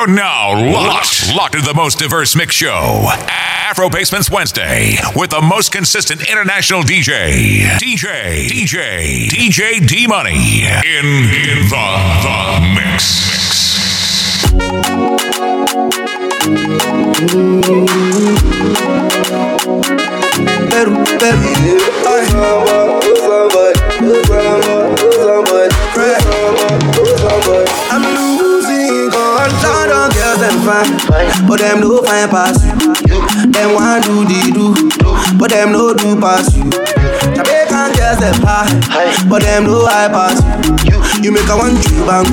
You're now locked, locked into the most diverse mix show. Afro Basements Wednesday with the most consistent international DJ, DJ, DJ, DJ D Money in, in the, the mix. Peru, Peru, I'm fine, but them no fine pass you. Them want do the do, but them no do pass you. Jamaican girls them high, but them no high pass you. You make a one and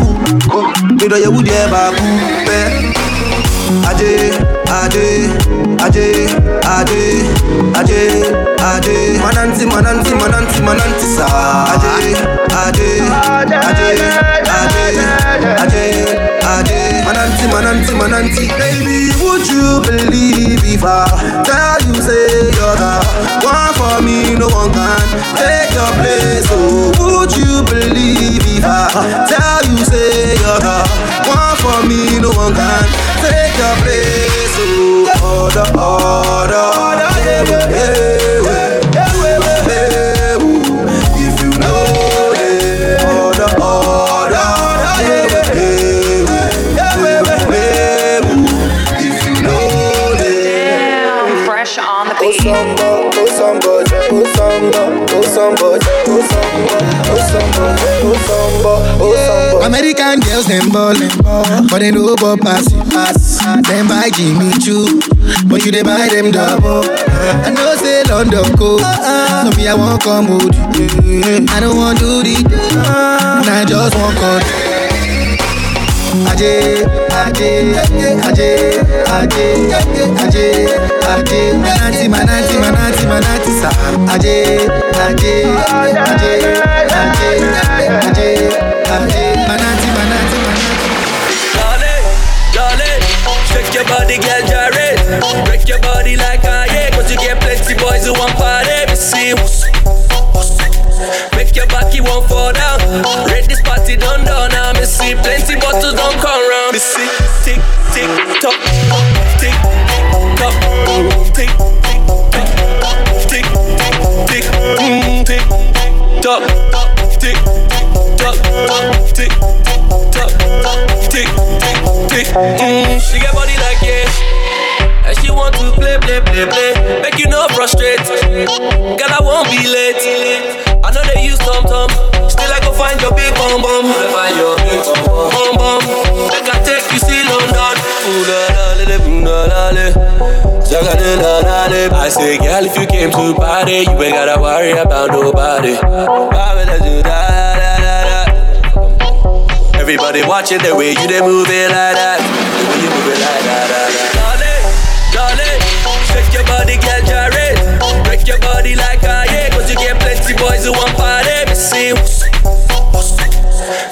cool, me do you would ever cool, Ade, ade, ade, ade, ade, ade. Mananti, mananti, mananti, mananti sa. Ade, ade, ade, ade, ade. Mananti, mananti, mananti. Baby, would you believe if I tell you say you're the one for me? No one can take your place. Oh, would you believe if I tell you say you're the one for me? No one can take your place. Oh, order, order, order. Hey, hey, beat. Oh, samba, oh, samba, oh, samba, oh, samba, oh, samba, oh, samba, oh, samba. American girls them ballin', but they no ball pass it pass. Them buy Jimmy Choo, but you they buy them double. I know say London go, so me I won't come with you. I don't want do the, I just want cut. Aje, aje, aje, aje, aje, aje, manati, manati, manati, manati, sa. Aje, aje, aje, aje, aje, aje, manati, manati, manati. Darling, darling, shake your body, girl, gyrate. Break your body like I yeah, cause you get plenty boys who want party. Me see, make your backy won't fall down. Red this party done done now. Me see plenty bottles don't come round. Me see tick tick tock, tick tick tick. tick. Mm, she got body like yeah. And she want to play, play, play, play. Make you no frustrate. Girl, I won't be late. I know they use tom tom. Still, I go find your big bum bum. Find your big bum bum. Make I take you see London. Ooh la la la la la la. I say, girl, if you came to party, you ain't gotta worry about nobody. Why would I do that? Everybody watching the way you they move it like that. The way you move it like that. Darling, darling, shake your body, girl, gyrate. Break your body like I yeah, cause you get plenty boys who want party. See,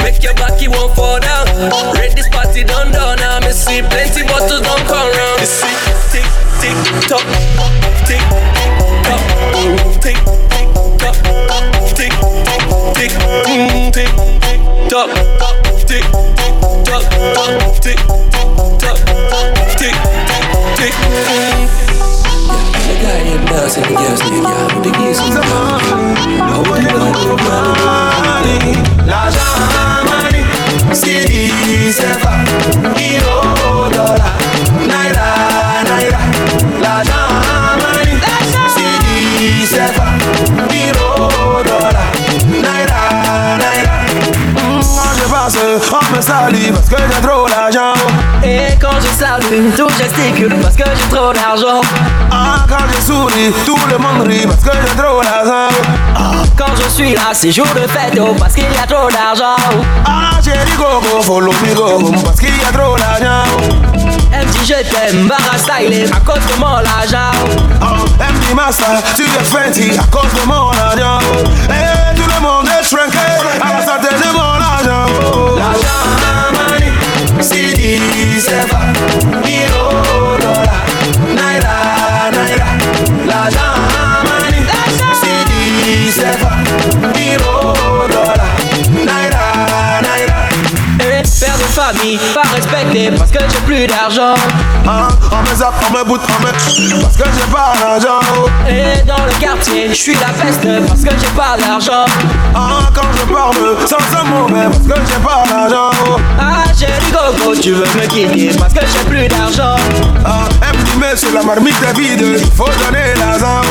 make your backy won't fall down. Red this party done done now. See plenty bottles don't come round. Me tick tick tock, tick tock, tick tick tock, tick tick mm, tick tock tick tock tick tock tick tick guy in dance and the I you to money dollar, naira naira. La CD sefa, euro me salue parce que j'ai trop d'argent. Et quand je salue, tout gesticule parce que j'ai trop d'argent. Ah, quand je souris, tout le monde rit parce que j'ai trop d'argent. Quand je suis là, c'est jour de fête oh, parce qu'il y a trop d'argent. Ah, chérie Coco, follow me go parce qu'il y a trop d'argent. Elle me dit je t'aime, barra style, à cause de mon argent. Oh, MD Master, tu es fancy à cause de mon argent. Et tout le monde est shrinké à la santé de mon argent. L'argent, money, CD, sefa, euro, dollar, naira, naira. L'argent, money, CD, sefa, euro, famille, par respecter parce que j'ai plus d'argent. Hein, on me zappe, on me boot, on me. Parce que j'ai pas d'argent. Et dans le quartier, je suis la peste parce que j'ai pas d'argent. Hein, quand je parle, sans un mauvais parce que j'ai pas d'argent. Ah, j'ai du gogo, tu veux me quitter parce que j'ai plus d'argent. Ah, mais sur la marmite vide, il faut donner l'argent.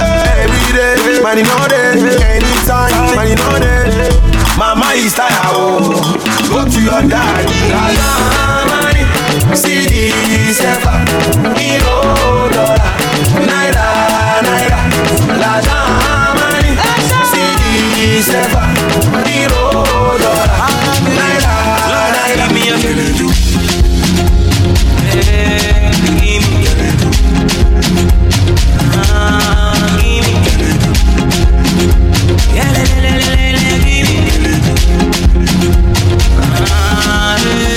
Every day, money no day, anytime, money no day. Mama is tired, oh, go to your daddy. La money, CD, sefa, euro, dollar, naira, naira. La money, CD, sefa, euro, dollar, naira, naira. Me a okay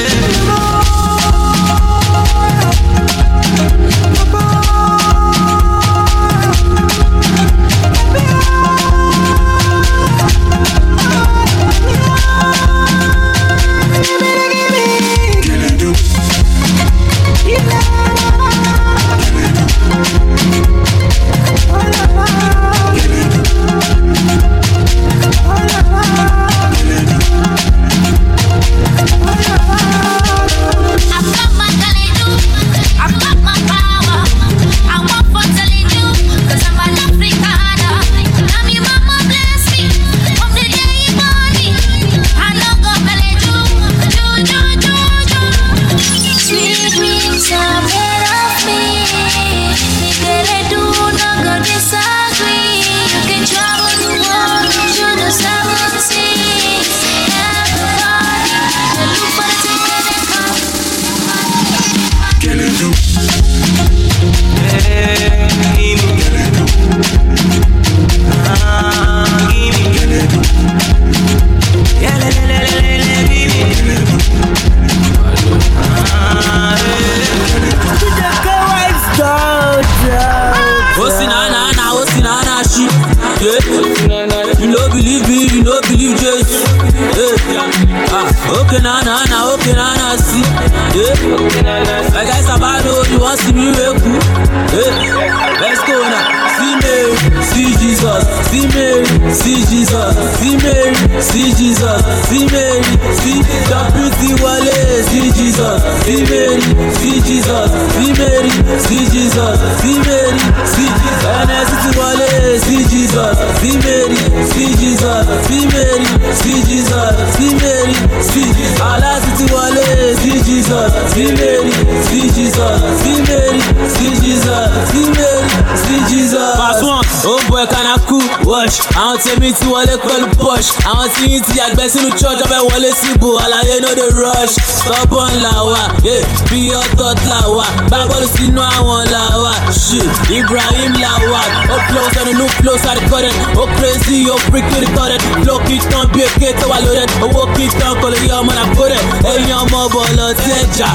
ó flow sẹ́nu new flow sáré kọ́dẹ̀ ó crazy ó freak to the toilet flow kì í tán bí èké tó wà loaded. Owó kì í tán kò lè yọ ọmọ náà kórè ẹ̀yin ọmọ bọ̀lọ̀ tí ẹ jà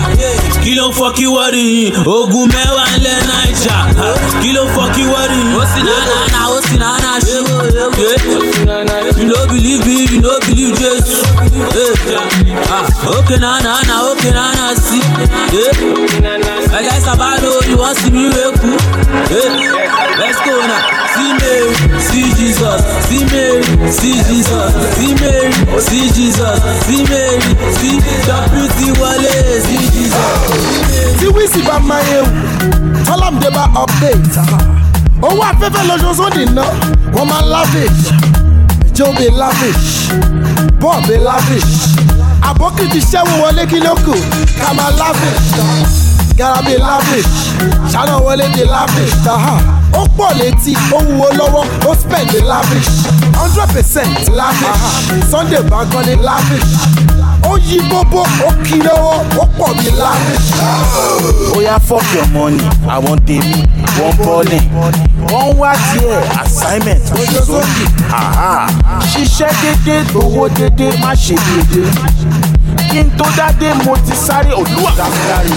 kí ló ń fọ kí wọ́n rí yín ogun mẹ́wàá ńlẹ̀ naija kí ló ń fọ kí wọ́n rí yín ó sì náà náà ó sì náà náà ṣe you no believe me you no believe jesus. Okay na na na okay na na see abado you wan see me wey cool let's go now. See mary see jesus. See mary see jesus. See mary see jesus. See mary see deputy wale see jesus. tí wíìsì bá máa yẹ wù tọ́lámdé bá update. Owó afẹ́fẹ́ lójoojúmọ́ nìna wọ́n máa lavish. Joe be lavish paul be lavish. Àbókì ti ṣẹ́wó wọlé kí ló kù? Ká máa lavish gara be lavish. Ṣáná wọlé de lavish. Ó pọ̀ létí ó wúwo lọ́wọ́ ó spend de lavish. Hundred percent lavish. Sunday bagan ni lavish. Ó yí bóbó ó kí lọ́wọ́ ó pọ̀ bí lavish. oya fuck your money. Àwọn tèmi wọ́n bọ́lẹ̀ wọ́n wá tiẹ̀ assignment. Oṣooṣi ṣiṣẹ́ dédé gbowó dédé má ṣe dédé kí n tó dáadé mo ti sáré. Olúwa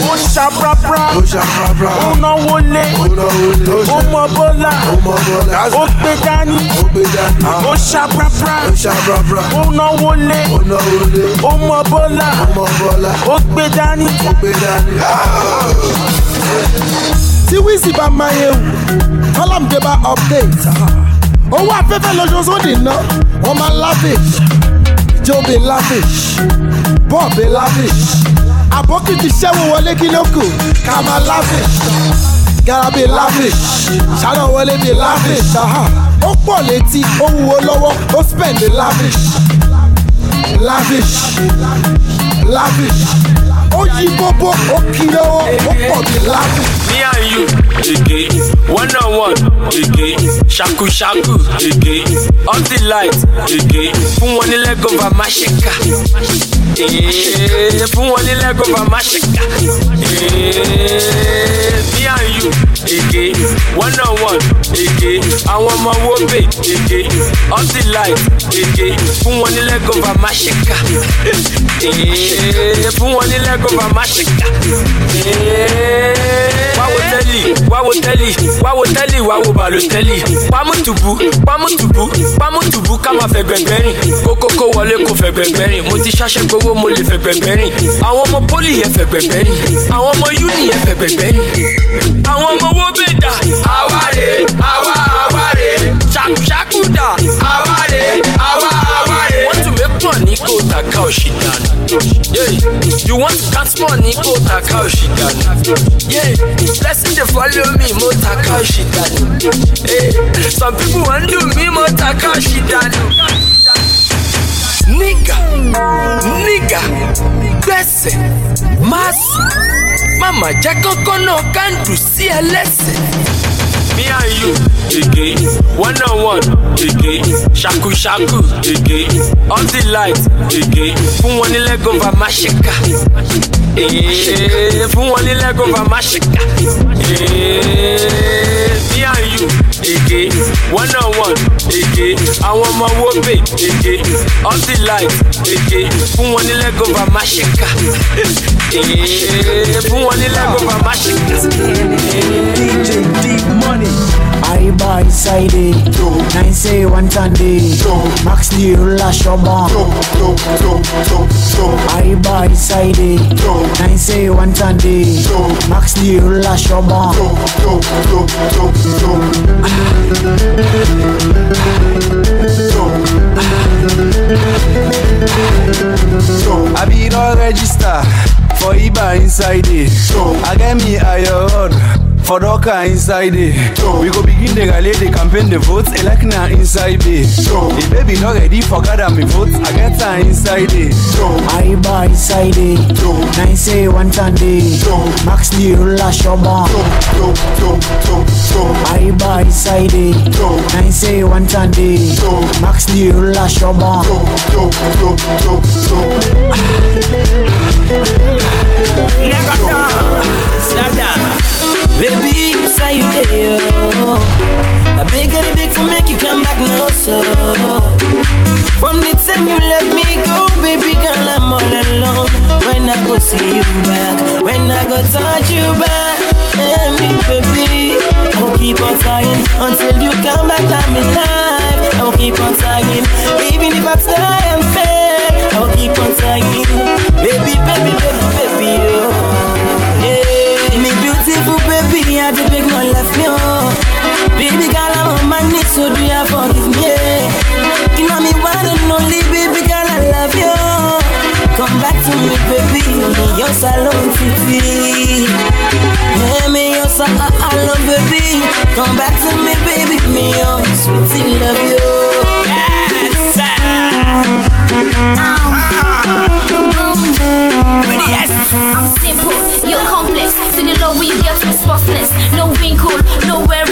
ó ṣàbrábrá ó ṣàbrábrá ó náwó lé ó náwó lé ó mọ bọ́lá ó mọ bọ́lá. ó gbé dání ó gbé dání. ó ṣàbrábrá ó ṣàbrábrá ó náwó lé ó náwó lé. ó mọ bọ́lá ó mọ bọ́lá. ó gbé dání. Ó gbé dání. tí wíìsì bá máa yẹ wù kọ́lọ́mùdé bá update. Owó afẹ́fẹ́ lójoojúmọ́ ná wọ́n máa lavish ìjọba lavish bọ́ọ̀bì lavish àbókìtì ṣẹ́wó wọlé kí ló kù? Ká máa lavish garabi lavish ṣáná wọlé bí lavish ó pọ̀ létí ó wúwo lọ́wọ́ ó spend lavish. Lavish lavish ó yí bóbó ó lọ́wọ́ ó pọ̀ bí lavish. Me and you, again. One on one. Shaku shaku, again. Off the light, again. Fún wọn ní over má ṣe ká. Eh, Fún wọn ní over má ṣe ká. Eh, Me and you, again. One on one, again. Àwọn ọmọ wo bè, again. Off the light, again. Fún wọn ní over má ṣe ká. Eh, Fún wọn ní leg over má ṣe ká. Eh, wáwo tẹ́lì wáwo tẹ́lì wáwo tẹ́lì. Wáwo bàlù tẹ́lì pámútùbù pámútùbù pámútùbù ká máa fẹ́ gbẹ̀ngbẹ̀rìn kókókó wọlé kó fẹ́ gbẹ̀ngbẹ̀rìn mo ti ṣaṣẹ́ gbowó mo lè fẹ́ gbẹ̀ngbẹ̀rìn àwọn ọmọ pólì yẹn fẹ́ gbẹ̀ngbẹ̀rìn àwọn ọmọ yúnì yẹn fẹ́ gbẹ̀ngbẹ̀rìn àwọn ọmọ owó bèdà àwárè àwa àwárè ṣàkúṣàkú dà pọ̀ ní kó tàka òṣì. Yeah. You want to catch money, go taka oshigani. Yeah, blessing dey follow me, mo taka oshigani. Hey, eh. some people want do me, mo taka oshigani. Nigga, nigga, gbẹ́sẹ̀, máàsì, màmá jẹ́ kọ́kọ́ náà kándù sí ẹlẹ́sẹ̀. Me and you, again, one on one, again, shaku shaku, again, on the light, again, fún wọn ní leg over má ṣe ká. Eh, Fún wọn ní leg over má. Eh, Me and you, again, one on one, again, àwọn ọmọ wo bè, again, on the light, again, fún wọn ní leg over má. Fún wọn ní leg over ṣe. DJ D Money. I buy side Nine say one Sunday. Max the lash your bomb. I buy side Nine say one Sunday. Max the lash your bomb. I be don register for IBA inside it. I get me iron for Doka inside it. We go begin the gale, the campaign, the votes, elect na inside it. The baby not ready for gather me votes, I get her inside it. I buy side Nine say one Sunday. Max the lash your bomb. I buy side Nine say one Sunday. Max the lash your bomb. Baby, say you there. I beg and beg to make you come back now, so. From the time you let me go, baby girl, I'm all alone. When I go see you back, when I go touch you back, and me, baby, I'll keep on trying until you come back to me life. I'll keep on trying, even if I die and fail. I'll keep on trying, baby, baby, baby, baby, oh. Me your salon fifi. Yeah, me your sa I I love baby. Come back to me, baby, me your sweetie love you. Yes, I'm simple, you're complex. To the low we get responseless. No wrinkle, no wearing,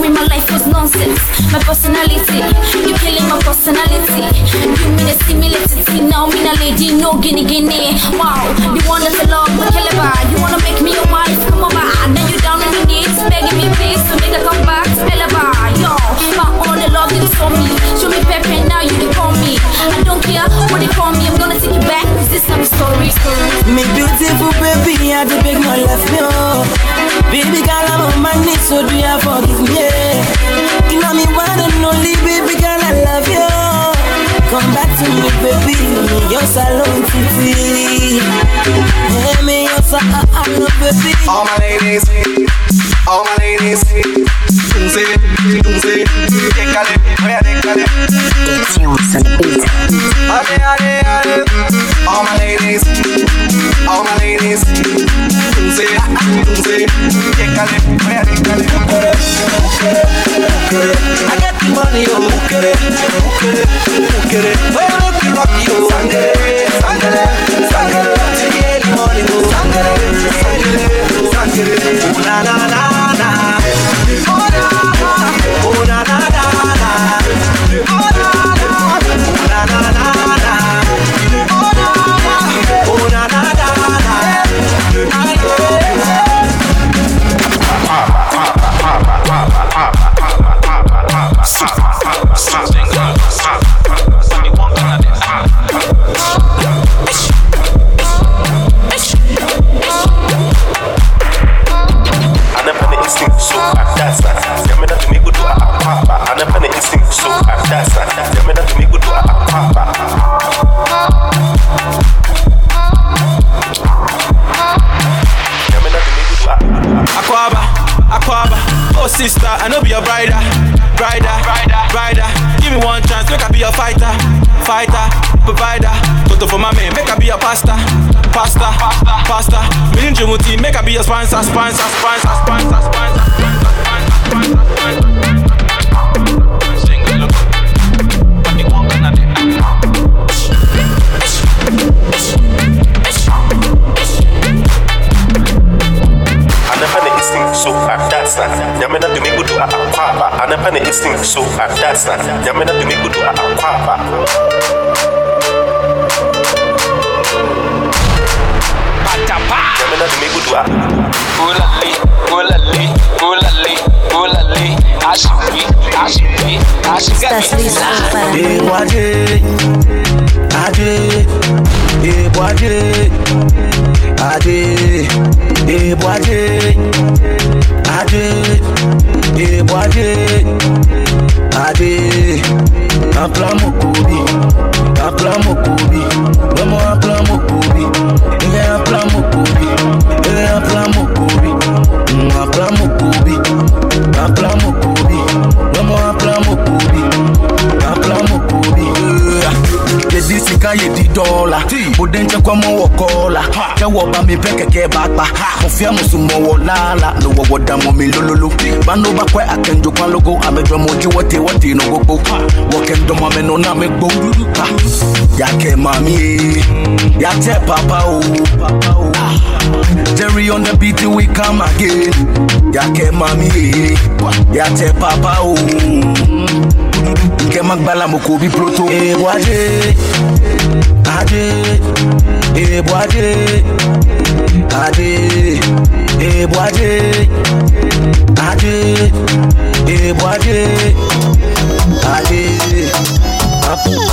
in my life was nonsense. My personality, you killing my personality. You mean a similarity, now me a lady, no guinea guinea. Wow, you want us along, but kill You wanna make me your wife, come over. Now you down on your knees, begging me please to make her come back, spell about. Yo, my only love you saw me. Show me pepper, now you dey call me. I don't care what they call me, I'm gonna take you back, cause this time it's beautiful baby, I dey beg salon titi. Yeah, me your salon, uh, uh, uh, baby. All my ladies, all my ladies. All my ladies, all my ladies. Oh. When I look you rocky, oh, sangere, sangere, sangere. Till the early morning, oh. Oh, na, na, na, na. Oh, na, na, Jumuti, make I be your sponsor, sponsor, sponsor, sponsor, sponsor. Anapenda instinct so adasa Yamena to me go do a papa Anapenda instinct so adasa Yamena to me go do a papa ashibi. Ewade, ade, ewade, ade, ewade, ade, ewade, ade. Apla mokobi, apla mokobi, mama apla mokobi, Yedi sika yedi dɔla, mo den cɛ kɔ mo wɔ kɔla, kɛ wɔ ba mi pɛ kɛkɛ b'a kpa, mo fia muso mo wɔ laala, no wɔ wɔ da mo mi lololo, bando ba kɔ akɛnjo kwan logo, ame dɔ mo ji wɔte wɔte no gbogbo, wɔ kɛ dɔ mo no na me gbo, ha, ya kɛ mami ye, ya tɛ papa o, Jerry on the beat we come again, ya kɛ mami ye, ya tɛ papa o. Nke magbala moko bi proto. Ebo aje? Aje? Ebo aje? Aje? Ebo aje? Aje? Ebo aje? Aje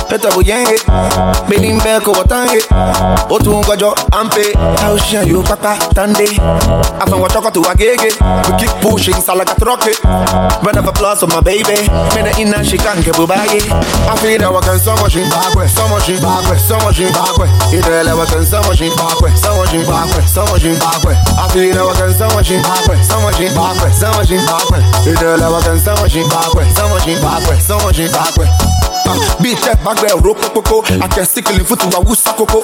Peta buyenge, benin beko watange Otu ngwajo ampe, hausha yo papa tande Afan wachoko tu agege, we keep pushing salaga troke Run up applause for my baby, mena ina shikange bubaye I feel that wakan so much in bagwe, so much in bagwe, so much in bagwe Idele wakan so much in bagwe, so much in bagwe, so much in bagwe I feel that wakan so much in bagwe, so bagwe bí iṣẹ́ bá gbẹ ro kókókó akẹ́síkìlì fún tiwa wúsá kókó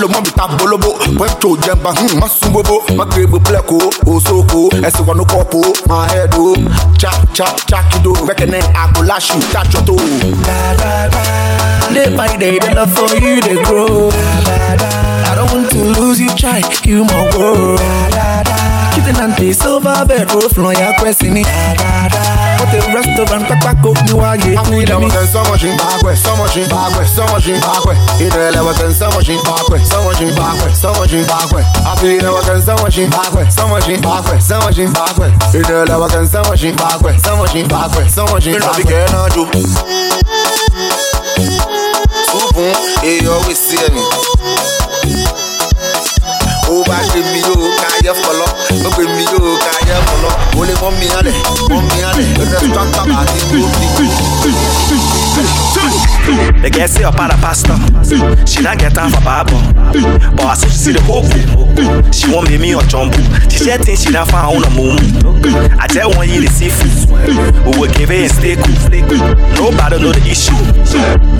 low mọ́ mi ta bolobo pẹ́ńtò jẹba má sún bóbó má pílẹ̀kó òṣòkò ẹ̀sìn wọnú kọ́pù máa hẹ́ẹ̀dó cha cha cha kido rẹ́kẹ̀nẹ́ àgọ́ láṣù tájọ́ tó. Day by day, the love for you they grow. I don't want to lose you, try you my world. Kitten and over bed, oh, roll from your question. But the restaurant, papa, go to a year. I feel that was so much in bagwe, so much in bagwe, so much in bagwe. It really was so much in bagwe, so much in bagwe, so much in bagwe. I feel that was so much in bagwe, so much in bagwe, so much in bagwe. It really was so much in bagwe, so much in bagwe, so much in bá ṣe mi yóò káyẹ fọlọ. Ó pè mí yóò káyẹ fọlọ. Ó lè mọ mi hàn mọ mi hàn lẹ ó lè tọ́. The girl say up at a pastor. She not get time for Bible. But as soon see the hope, she want me me jump. She said things she not found on the moon. I tell one you the seafood. We will give it and stay cool. Nobody know the issue.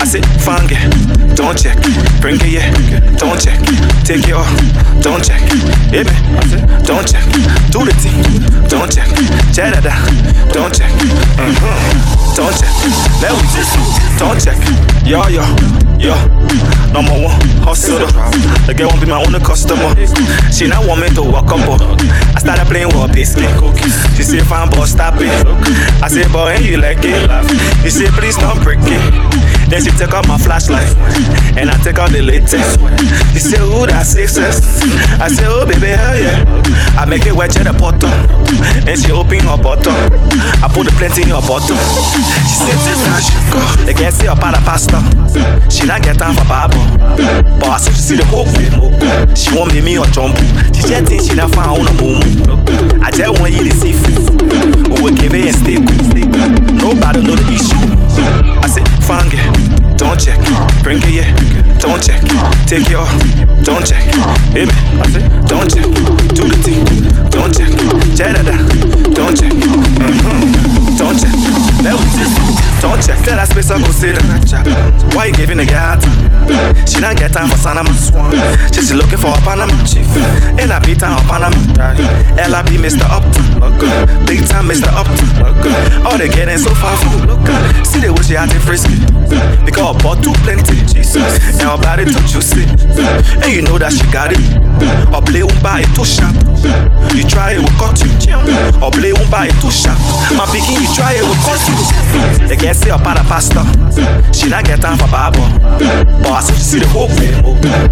I said, fang it, don't check. Bring it, yeah, don't check. Take it off, don't check. Man. I don't check. Do the thing, don't check. Check that out, don't check. Mm-hmm. Don't check. Let me just don't check. yeah, yo, yo. Number one, hustler. The girl won't be my only customer. She not want me to walk up. I started playing with biscuit. She said, fine, boy, stop it. I said, boy, ain't you like it? He said, please don't break it. Then she took out my flashlight and I took out the latex. She said, ooh, that's success. I said, oh, baby, hell yeah. I make it wet to the bottom. And she open her bottom. I put the plenty in her bottom. She said, this how she go. The girl say up at a pastor. She not get time for Bible. But as soon as she see the hope, she want me me or jump. She said things she not found the moon. I just want you to see food. We will give it stay cool. Nobody know the issue. I said, fang it, Thank you don't check. Bring it, yeah, don't check. Take it off, don't check. Said, don't check. Do the thing, don't check. That out, don't check. Mm-hmm. Don't check. Let don't check. Tell that space I go sit Why you giving the guy? She not get time for Sanama. She's looking for a Panama chief. And I beat her on Panama. LIB Mr. Upton. Big time Mr. Upton. All they getting so far from See wish they had it frisky. Because I bought too plenty. Jesus. And her body too juicy. And you know that she got it. Or play one buy it too sharp. You try it, will cut you. Or play one buy it too sharp. My picking, you try it, will cut you. The girl say at a pastor. She not get time for Bible. But as as she see the hope,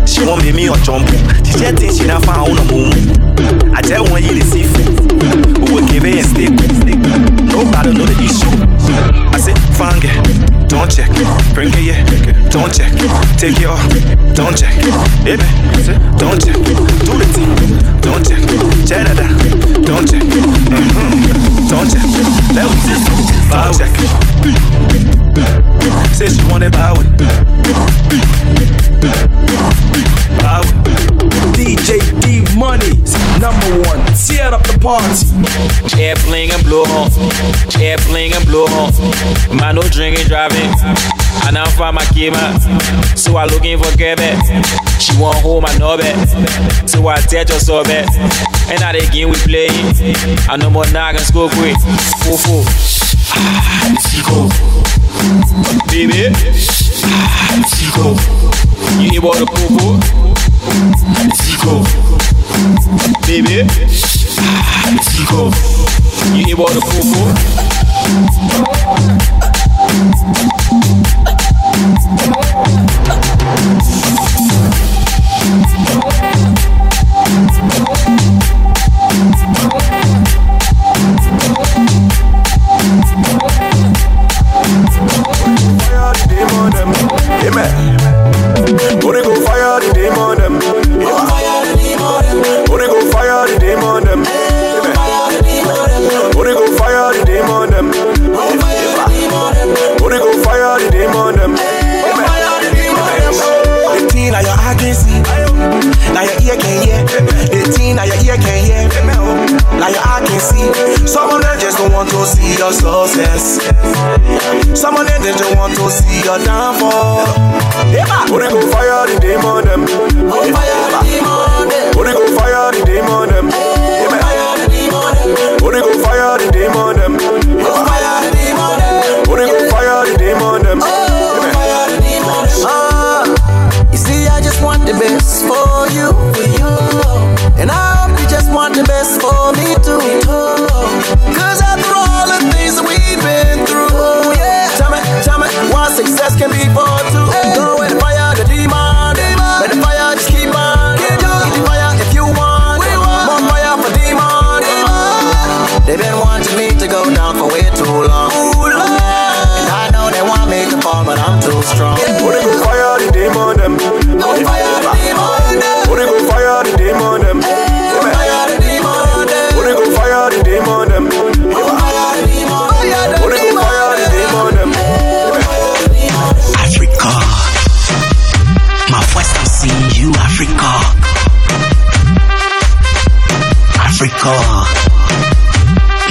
she want me me or jump. She said things she not found on the moon. I just want you to see food. We will give it stay cool. Nobody know the issue. I said, fang it, don't check. Bring it, yeah, don't check. Take it off, don't check. Said, don't check. Do the thing, don't check. Check that out, don't check. Mm-hmm. Don't check. Let me see. Don't check. Say she want it by Bow. DJ D Money, number one, tear up the party. Air fling and blow on, air fling and blow on. Man, no drinking, driving. And I'm from my kima, so I looking for Quebec. She want home, I know that. So I tell her so bad. And now they game we play. I no more knocking school quick. Foo foo. Ah. Baby. Ah. You hear about the poo You hear about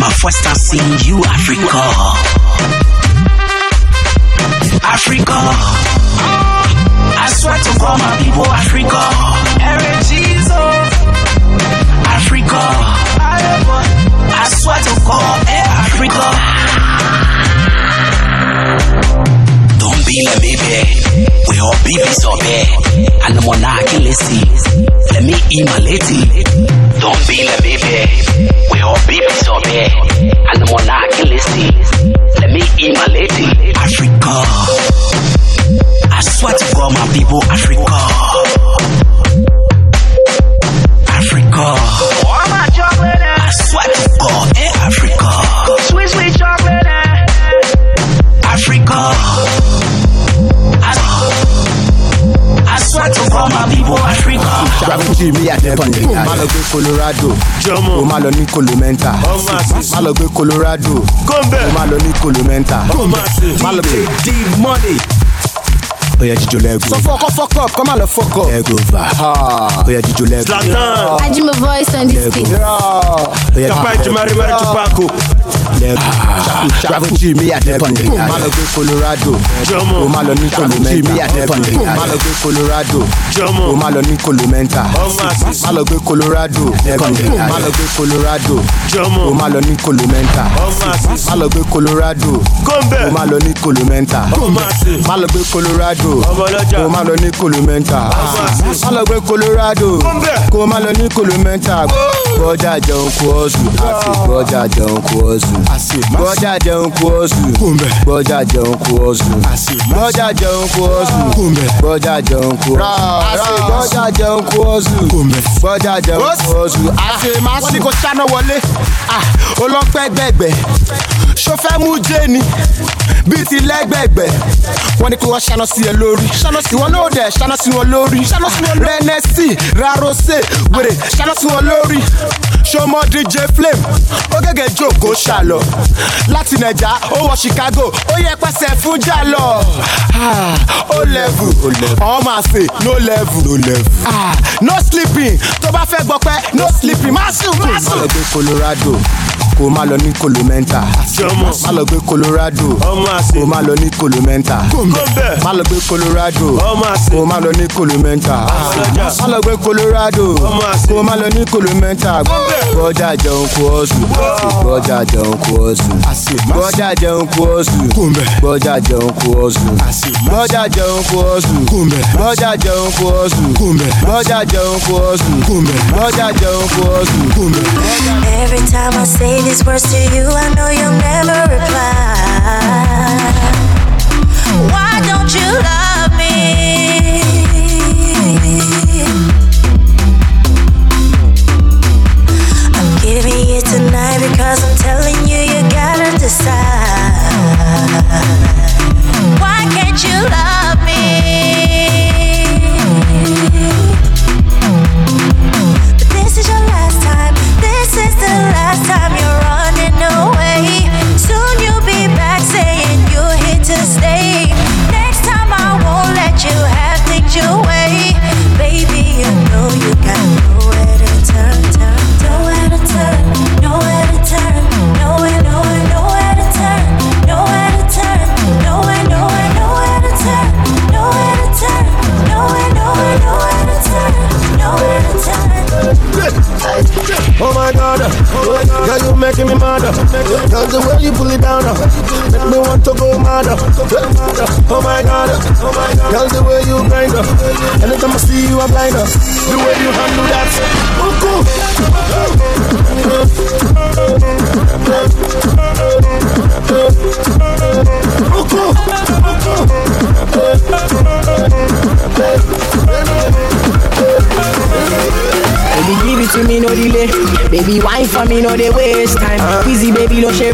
My first time seeing you, Africa. Africa. I swear to God, my people, Africa. Africa. I swear to God, Africa. Kila baby, we all baby so bad. And the monarchy listen. Let me eat my lady. Don't be a baby. We all baby so bad. And the monarchy listen. Let me eat my lady. Africa. I swear to God, my people, Africa. Africa. Trafuji mi àtẹ̀kùn má lọ gbé Colorado. O má lọ ní Colomenta má lọ gbé Colorado. O má lọ ní Colomenta má lọ gbé money ó yẹ jíjó lẹ́gùn. sọ fún ọkọ fọk up kọ́ máa lọ fọk up. lẹ́gùn va ó yẹ jíjó lẹ́gùn. Zlatan ajimo voice on this thing. kapa jimari mari tupako. lẹ́gùn ah. travel chi mi àtẹ́kùn lè yára. máa lọ gbé Colorado. jọmọ o máa lọ ní Colomenta. mi àtẹ́kùn lè yára. máa lọ gbé Colorado. jọmọ o máa lọ ní Colomenta. máa lọ gbé Colorado. lẹ́gùn lè yára. máa lọ gbé Colorado. jọmọ o máa lọ ní Colomenta. máa lọ gbé Colorado. o máa lọ ní Colomenta. máa lọ gbé Colorado o má lọ ní Colomenta má lọ gbé Colorado. Kó má lọ ní Colomenta gbọ́jà jẹun kú ọ̀sùn. Àti gbọ́jà jẹun kú ọ̀sùn. Gbọ́jà jẹun kú ọ̀sùn. Gbọ́jà jẹun kú ọ̀sùn. Gbọ́jà jẹun kú ọ̀sùn. Gbọ́jà jẹun kú ọ̀sùn. gbọ́jà jẹun kú ọ̀sùn. Gbọ́jà jẹun kú ọ̀sùn. àti wọ́n ní kò ṣáná wọlé. Olọ́pẹ́ gbẹ̀gbẹ̀ ṣó fẹ́ mú jẹ́ni bíi ti lẹ́gbẹ̀gbẹ̀. Wọ́n ní kí wọ́n ṣáná sí ẹ lórí. Ìwọ náà dẹ̀ ṣáná sí wọn lórí. Rẹ́nẹ́sì rárọ́sẹ̀ wèrè ṣáná sí wọn lórí. Ṣọmọ dj flame ó gẹ́gẹ́ jókòó ṣàlọ. Láti nàìjà ó wọ chicago ó yẹ pẹ́sẹ̀ fún jàlọ ó level ọmọ àṣẹ no level Ah, no sleeping. Tó bá fẹ́ gbọ́ pẹ́ no sleeping. Má sùn má sùn. gbé Colorado kó má lọ ní Colomenta má lọ gbé Colorado. Kó má lọ ní Colomenta má lọ gbé Colorado. Kó má lọ ní Colomenta má lọ gbé Colorado. Kó má lọ ní Colomenta gbọ́jà jẹun kú ọ̀sùn. Gbọ́jà jẹun kú ọ̀sùn. Gbọ́jà jẹun kú ọ̀sùn. Gbọ́jà jẹun kú ọ̀sùn. Gbọ́jà jẹun kú ọ̀sùn. Gbọ́jà jẹun kú ọ̀sùn. Gbọ́jà jẹun kú ọ̀sùn. Gbọ́jà jẹun kú ọ̀sùn. Every time I say these words to you, I know you'll never reply. Why don't you love me? I'm giving you tonight because I'm telling you, you gotta decide. Why can't you love me? But this is your last time. This is the last time Oh my god, girl, you making me mad. Girl, the way you pull it down, make me want to go mad. Oh my god, girl, the way you grind. Anytime I see you, I'm blind. The way you handle that, no delay. Baby, wine for me, no they waste time. Easy, baby, no share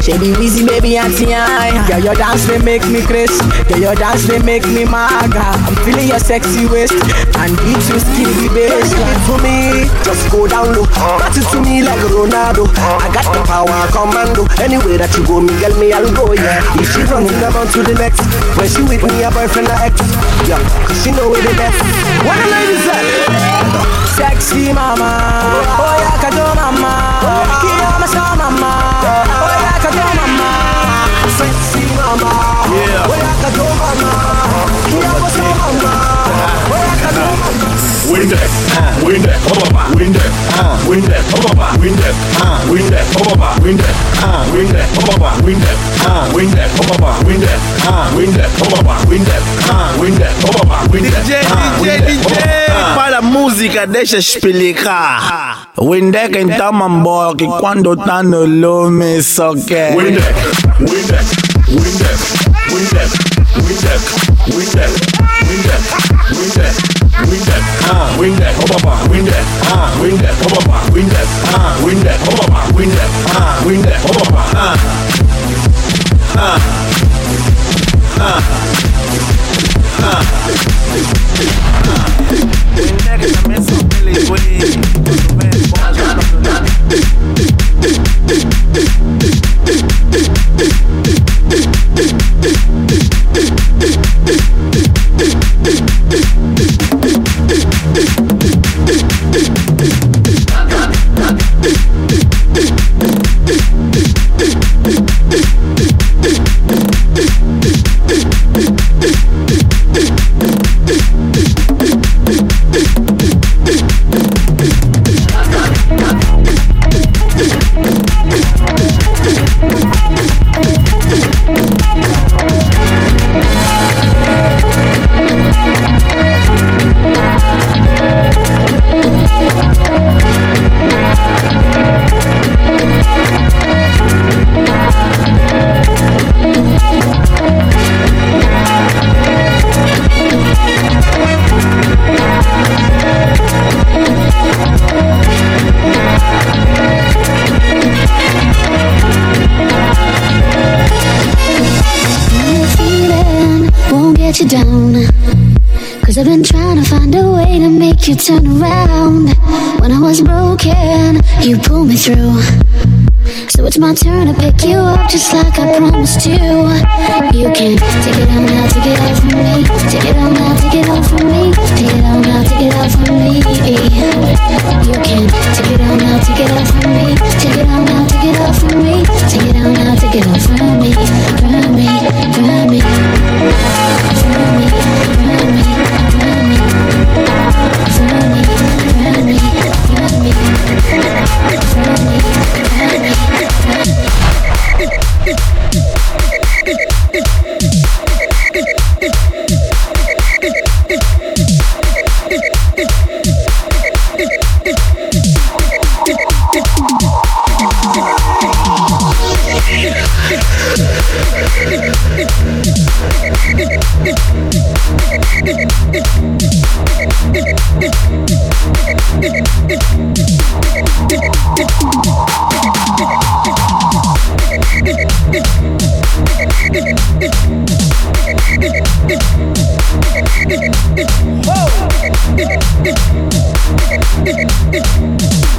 Shabby, easy, baby, auntie, I. Girl, your dance, they make me crazy. Girl, your dance, they make me maga. I'm feeling your sexy waist. And beat you skinny bass. Like for me, just go down low. Pass it to me like Ronaldo. I got the power, commando. Anyway that you go, me, girl, me, I'll go, yeah. If she running about to the next, when she with me, a boyfriend, or ex. Yeah, she know where the best. What the ladies at? sexy mama. Oh yeah, I can do mama. Yeah, I'm a son mama. Oh yeah, I can do mama. Sexy mama. Yeah. Oh yeah, I can do mama. Windex, Windex, Obama, Windex, Windex, Obama, Windex, Windex, Obama, Windex, Windex, Obama, Windex, Windex, Obama, Windex, Windex, Obama, Windex, Windex, Obama, Windex, DJ, DJ, DJ, para música deixa explicar. Windeck então mambo que quando tá no lume só quer. Windeck, Windeck, Windeck, Windeck, Windeck, Windeck, Windeck. Windex. wing that, uh, ah, wing that, ba ba. Wing that, uh, ah, wing that, ba ba. Wing that, uh, ah, wing that, ba ba. Wing that, ah, wing that, ba ba. Ah, ah, ah, ah.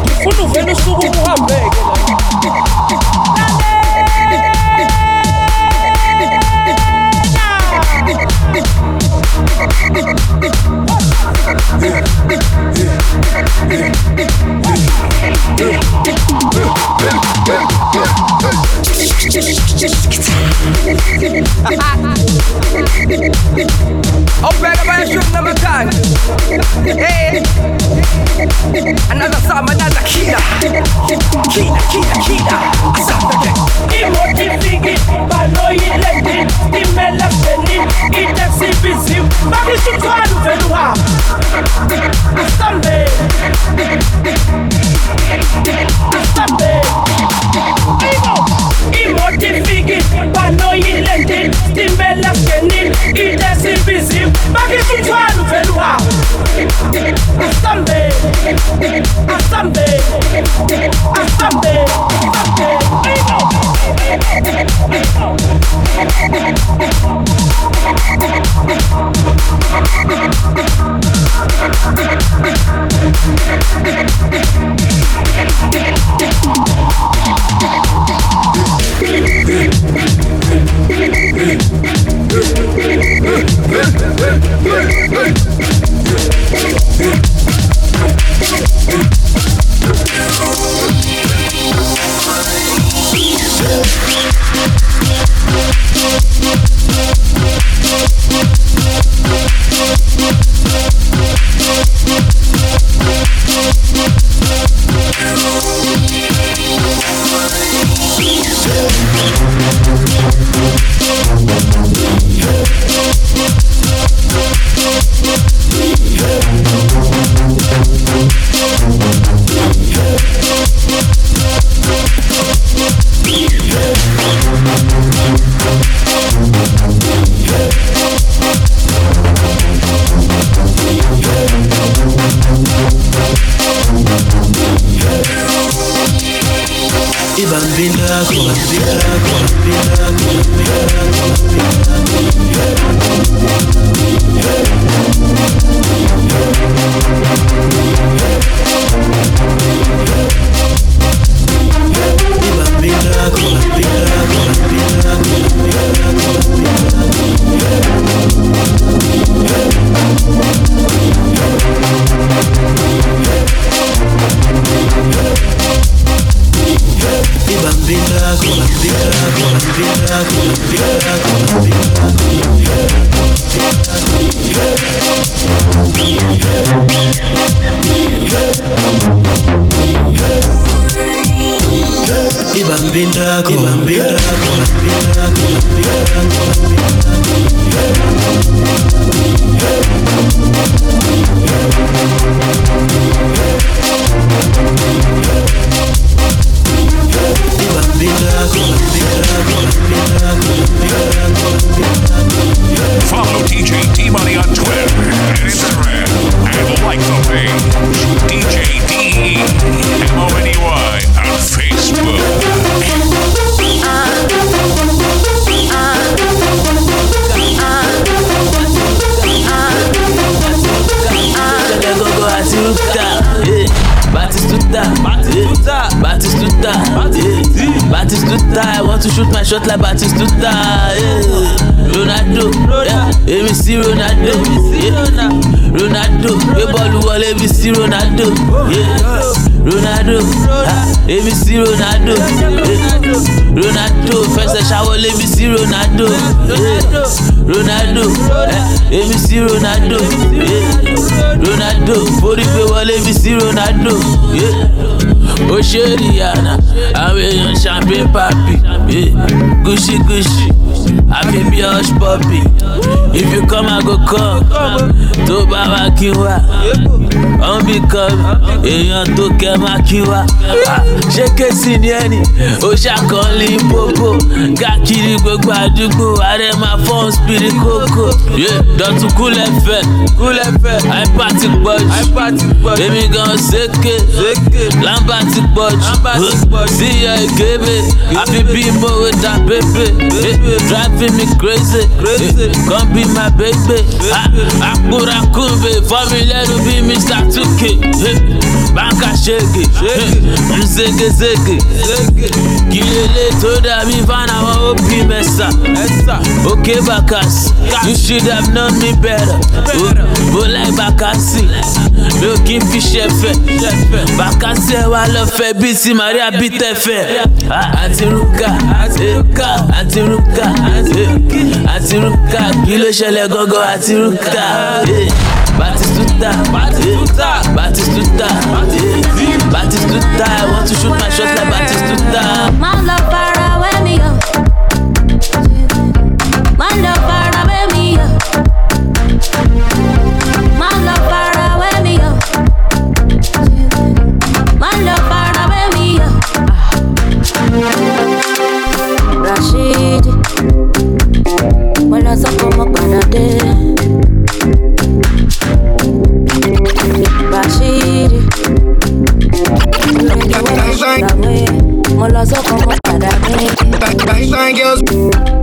Ufuna uvele usuke uhambe-ke la. Hey. Another song, another killer. Killer, killer, killer. Asante. Imotifingi, baloi lendi, imela beni, itasi veluha. Asante. Asante a Sunday, a hey. Thank ṣàwọlé èmi sí Ronaldo. Ronaldo, eh, èmi sí Ronaldo, yeah. Ronaldo, forí gbé wọlé èmi sí Ronaldo, yeah. ó ṣe Rihanna. Àwọn èèyàn champagne papi gucci gucci àfi bí hush puppy. If you come I go come. Tó bá wá kí wá ọ̀n bí kan èèyàn tó kẹ́ má kí wá Ah, ṣé kéésì ni ẹni ó ṣàkọọ́lì pópó káàkiri gbogbo àdúgbò ààrẹ máa fọ́n spiri kókó. Dọ̀tún kúlẹ̀ fẹ́ kúlẹ̀ fẹ́. Àìpá ti pọ̀ jù. Èmi gan ṣèké lámbà ti pọ̀ jù. Síyọ ìgébé àfi bí mo wé da pépé driving me crazy. Come be my baby. Àkúrakúnbè fọ́mi lẹ́nu bí mr tuke báńkà ṣègè mzégezége kí lélẹ̀ tó dàbí fáwọn òbí mẹ́sà òkè bàkàsì you should have known me better. Bó láì bàkàsì mi ò kí n fi ṣẹ̀fẹ̀ bàkàsì ẹ̀ wá lọ fẹ́ bíi ti maria bí tẹ̀fẹ̀ àti rúkà àti rúkà. àti rúkà àti rúkà Batistuta, Batistuta, Batistuta, Batistuta. I want to shoot my shot like Batistuta. Mo lọ sọ́kàn mo padà. Are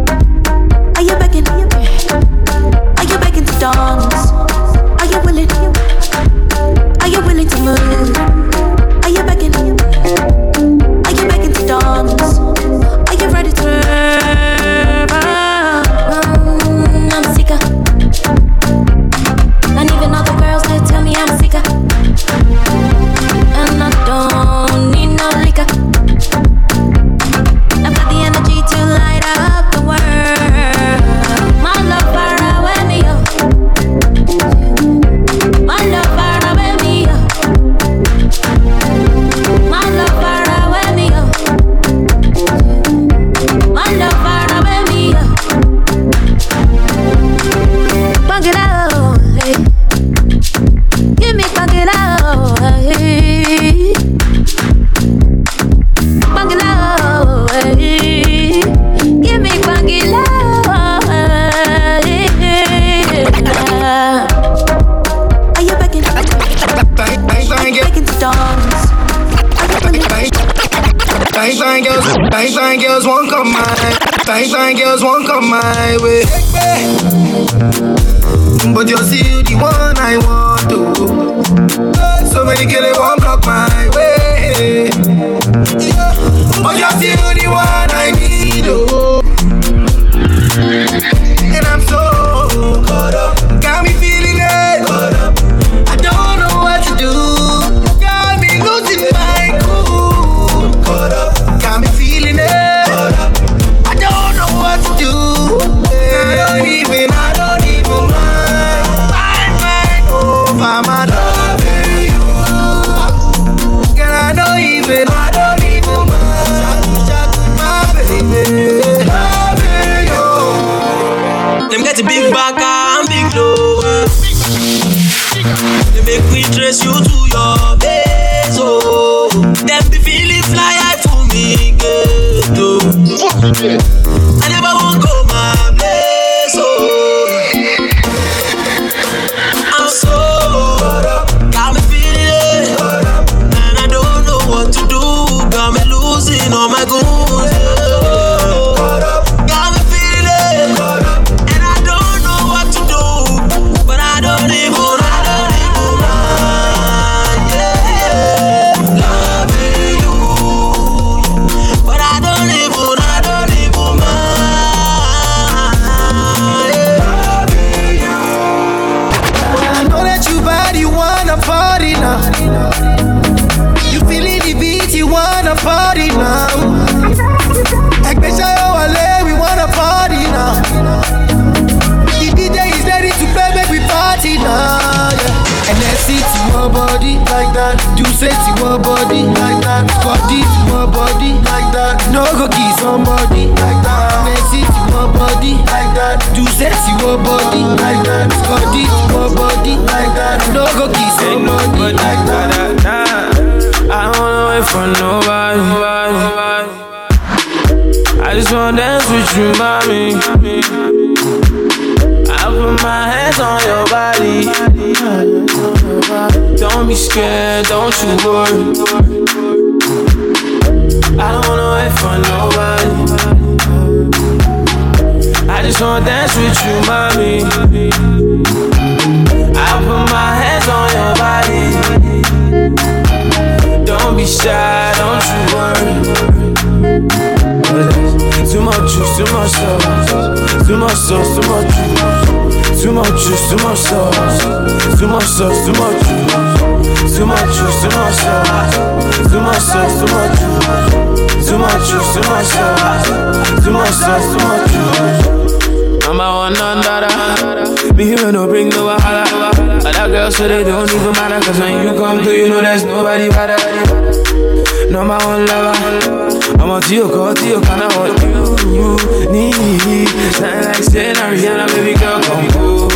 sauce, too much sauce, too much juice, too much juice, too much sauce, too much sauce, too much juice, too much juice, too much sauce, too much sauce, too much juice, too much juice, too much sauce, too much sauce, too much. Juice. Number one under Me here no bring no wahala. Other girls so they don't even matter Cause when you come through you know there's nobody better. Number one lover I'm a Tio call Tio can I oh, what you, you need Nothing like saying Rihanna baby girl come cool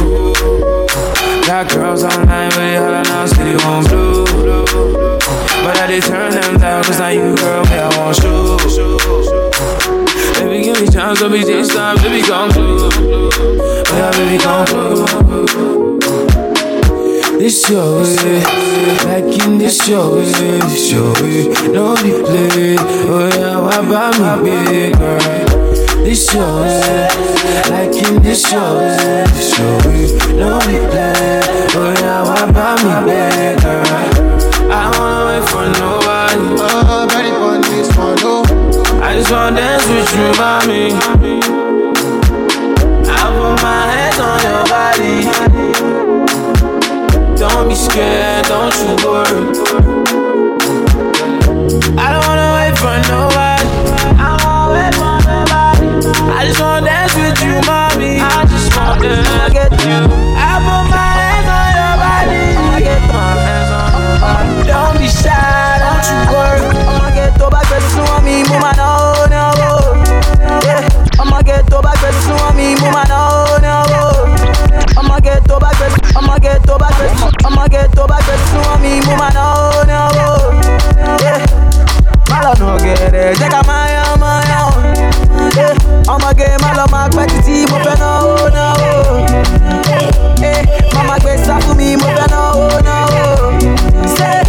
Got girls online but they holler now city on blue But I did turn them down cause now you girl me I want you Baby, give me chance, don't be this time, baby, come through. Oh, yeah, baby, come through. This your way, like in this your way, this your way, no be play. Oh yeah, why about me, big girl? This your way, like in this your way, this your way, no be play. Oh yeah, why about me, big girl? I wanna wait for nobody. Oh, ready for this one, no. I just wanna dance with you, mommy. I put my hands on your body. Don't be scared, don't you worry. I don't wanna wait for nobody. I don't wanna wait for nobody. I just wanna dance with you, mommy. I just wanna get you. I put my hands on your body. I get my hands on your body. Don't be shy, don't you worry. I'ma get to back with some me, mama no no. Yeah, I'ma get to back with some me, I'ma get to over this. I'ma get to over this. You want me, woman? Oh no, oh. yeah. Malo no get it. Take a my own, my own. Yeah. I'ma get malo my quantity. Mo fe no, oh no. Yeah. Mama get sa for me. Mo fe no, oh no. Say,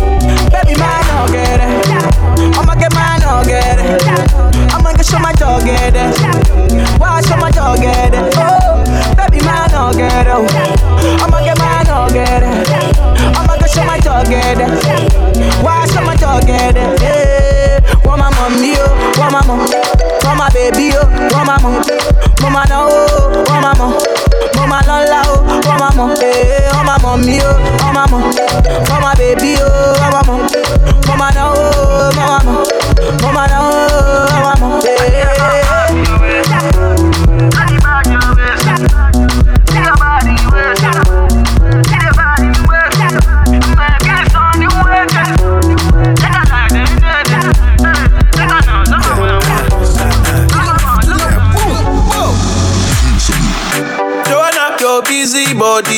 baby, my no get it. I'ma get my no get it. I'ma get show my dog get it. Why show my dog get it? Oh. Baby, man, no get eh, out. I'ma get my no eh, get. I'ma go show my together. Eh, Why show my together? Yeah. Want my mommy, oh, want my mom. Want my baby, oh, want my mom. Mama, no, oh, want my mom. Mama, no, la, oh, want my mom. Hey, want my mommy, oh, want my mom. Want my baby, oh, want my mom. Mama, no, oh, want my mom. Mama, no, oh, want my mom. Hey.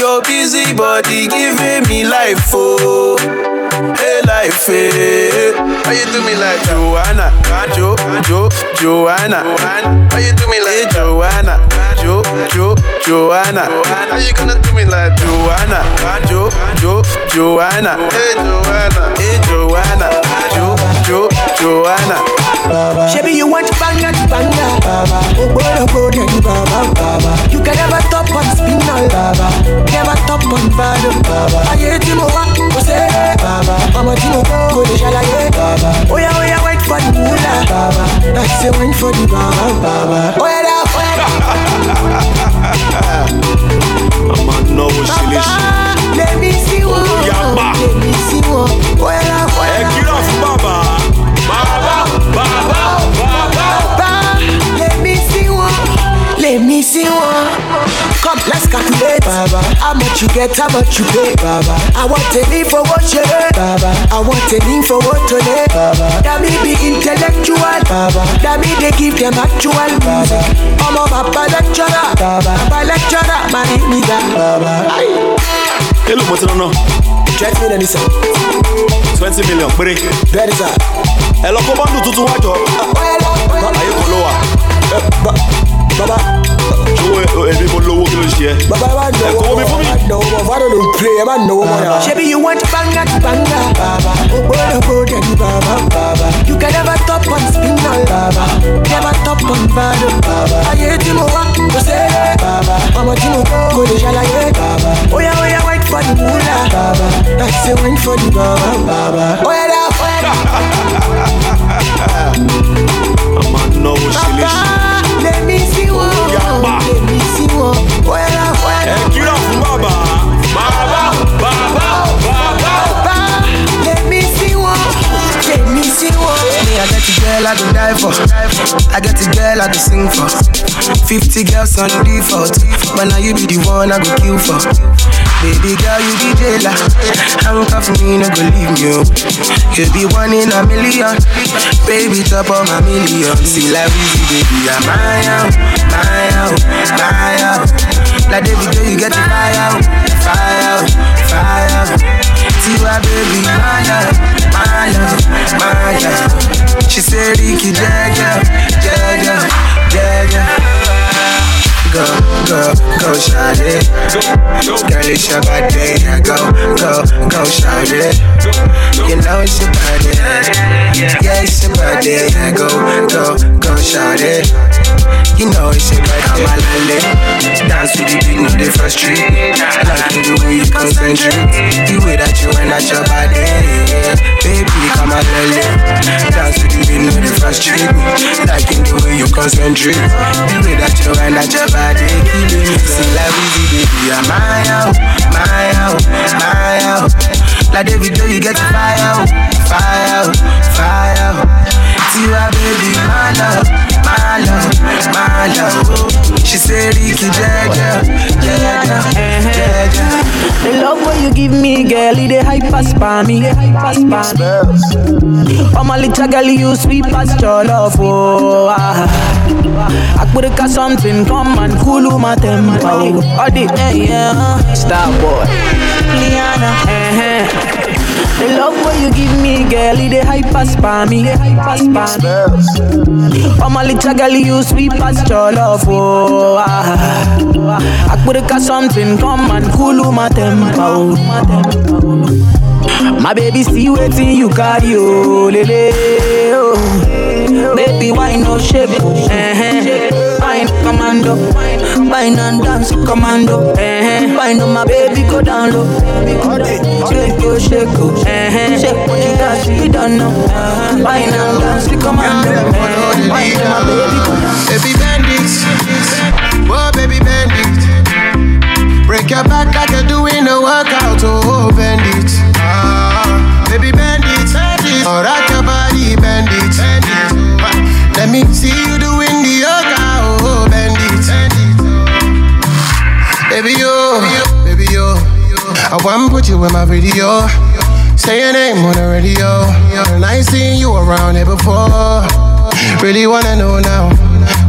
your busy body giving me life, oh, hey life, hey. How you do me like Joanna, Jo, Jo, Joanna? How you do me like Joanna, Jo, Jo, Joanna? How you gonna do me like Joanna, Jo, Jo, Joanna? Hey Joanna, hey Joanna, Jo, Jo, Joanna. Shebi you want banga to banga Ogboro go then baba You can never top on spinal Never top on bado Aye tí mo wá kò ṣe é Ọmọ tí mo kọ́ kò lè ṣàlàyé Oya oya wait for the moolah I say wait for the baba Oya da oya I'ma know what she da Let me see one Let me see one Oya da oya Ẹ kí lọ fún bàbá. Bàbá, bàbá, bàbá. Baba, let me see me calculate, Baba. How much you get, how much you pay, Baba. I want a leave for what you heard, Baba. I want a leave for what to lay, Baba. That me be intellectual, Baba. That me they give them actual music. I'm a Baba lecturer, Baba. Baba lecturer, my nigga, Baba. Èló mo ti ná náà? Twenty million is twenty million péré. Bẹ́ẹ̀ni sá. Ẹ lọ kó bọ́ndù tuntun wájọ. Ayé kan ló wà. Baba. Owó èmi mo lówó kí ló ṣe ẹ́? Baba, ẹ máa Ẹ kówó mi fún mi. náwó mọ̀ fádọ̀ ló ń pray ẹ máa náwó mọ̀ yà. Ṣebí you want banga to banga? Baba. Ogbodogbo dẹni baba. Baba. You can never top on spinal. Baba. Never top on bado. Baba. Ayé tí mo wá kò ṣe é. Baba. Ọmọ tí mo kọ́ kò lè ṣàlàyé. Baba. Oya oya wait for the moolah. Baba. I say wait for the baba. Baba. Oya da oya da. I'ma know what she lè ṣe. Baba. Let me see one. Let me see one. Oya da oya da. Ẹ kí lọ fún bàbá. Bàbá, bàbá, bàbá. Baba, let me see one. Let me see one. Me, I get a girl I go die for. I get a girl I go sing for. 50 girls on default. But now you be the one I go kill for. Baby girl, you be jailer. Handcuff me, no go leave me. Oh. You be one in a million. Baby, top of my million. See, like easy, baby, I'm my out, my out, my out. Like David, Joe, you get the fire out, fire out, fire out. See why, baby, my love, my love, my love. She said, Ricky, Jaja, Jaja, Jaja. Go, go, go, shout it. Girl, it's your birthday. Yeah, Go, go, go, shout it. You know it's your birthday. Yeah, it's your birthday. Yeah, Go, go, go, shout it. You know it's your birthday. Come on, lele. Dance to the beat, no the first street. Like the way you concentrate. The way that you went at your body. Baby, come on, lele. Dance to the beat, no the first street. Like the way you concentrate. The way that you went at your body. Killing me. See, like easy, baby. I'm my out, my out, my out. Like David, do you get the fire fire fire. See, why, baby, my love, my my love, my love. She said, Ricky Jaja, Jaja, Jaja. The love what you give me, girl, it a hype pass by me. Oh my little girl, you sweet past your love, oh. Ah. I could have something, come and cool my tempo. Oh, the, eh, yeah, star boy. Liana, eh, eh. The love what you give me, girl, it a hype pass by me. Oh my little girl, you sweet past your love, oh. Ah. I could have something, come and cool my tempo. My baby, see waiting you carry, oh, lele, oh. Baby, why no shape? Uh-huh. Wine commando, wine and dance commando. Uh-huh. Wine on my baby, go down low. Shake yo, shake yo, uh-huh. shake when you dance, you don't know. Uh-huh. Wine and dance commando. Uh-huh. Wine on my baby, go down. Baby, bend it. Oh, baby, bend it. Break your back like you're doing a workout. Oh, bend it. Ah, baby, bend you in my video. Say your name on the radio. And I seen you around here before. Really wanna know now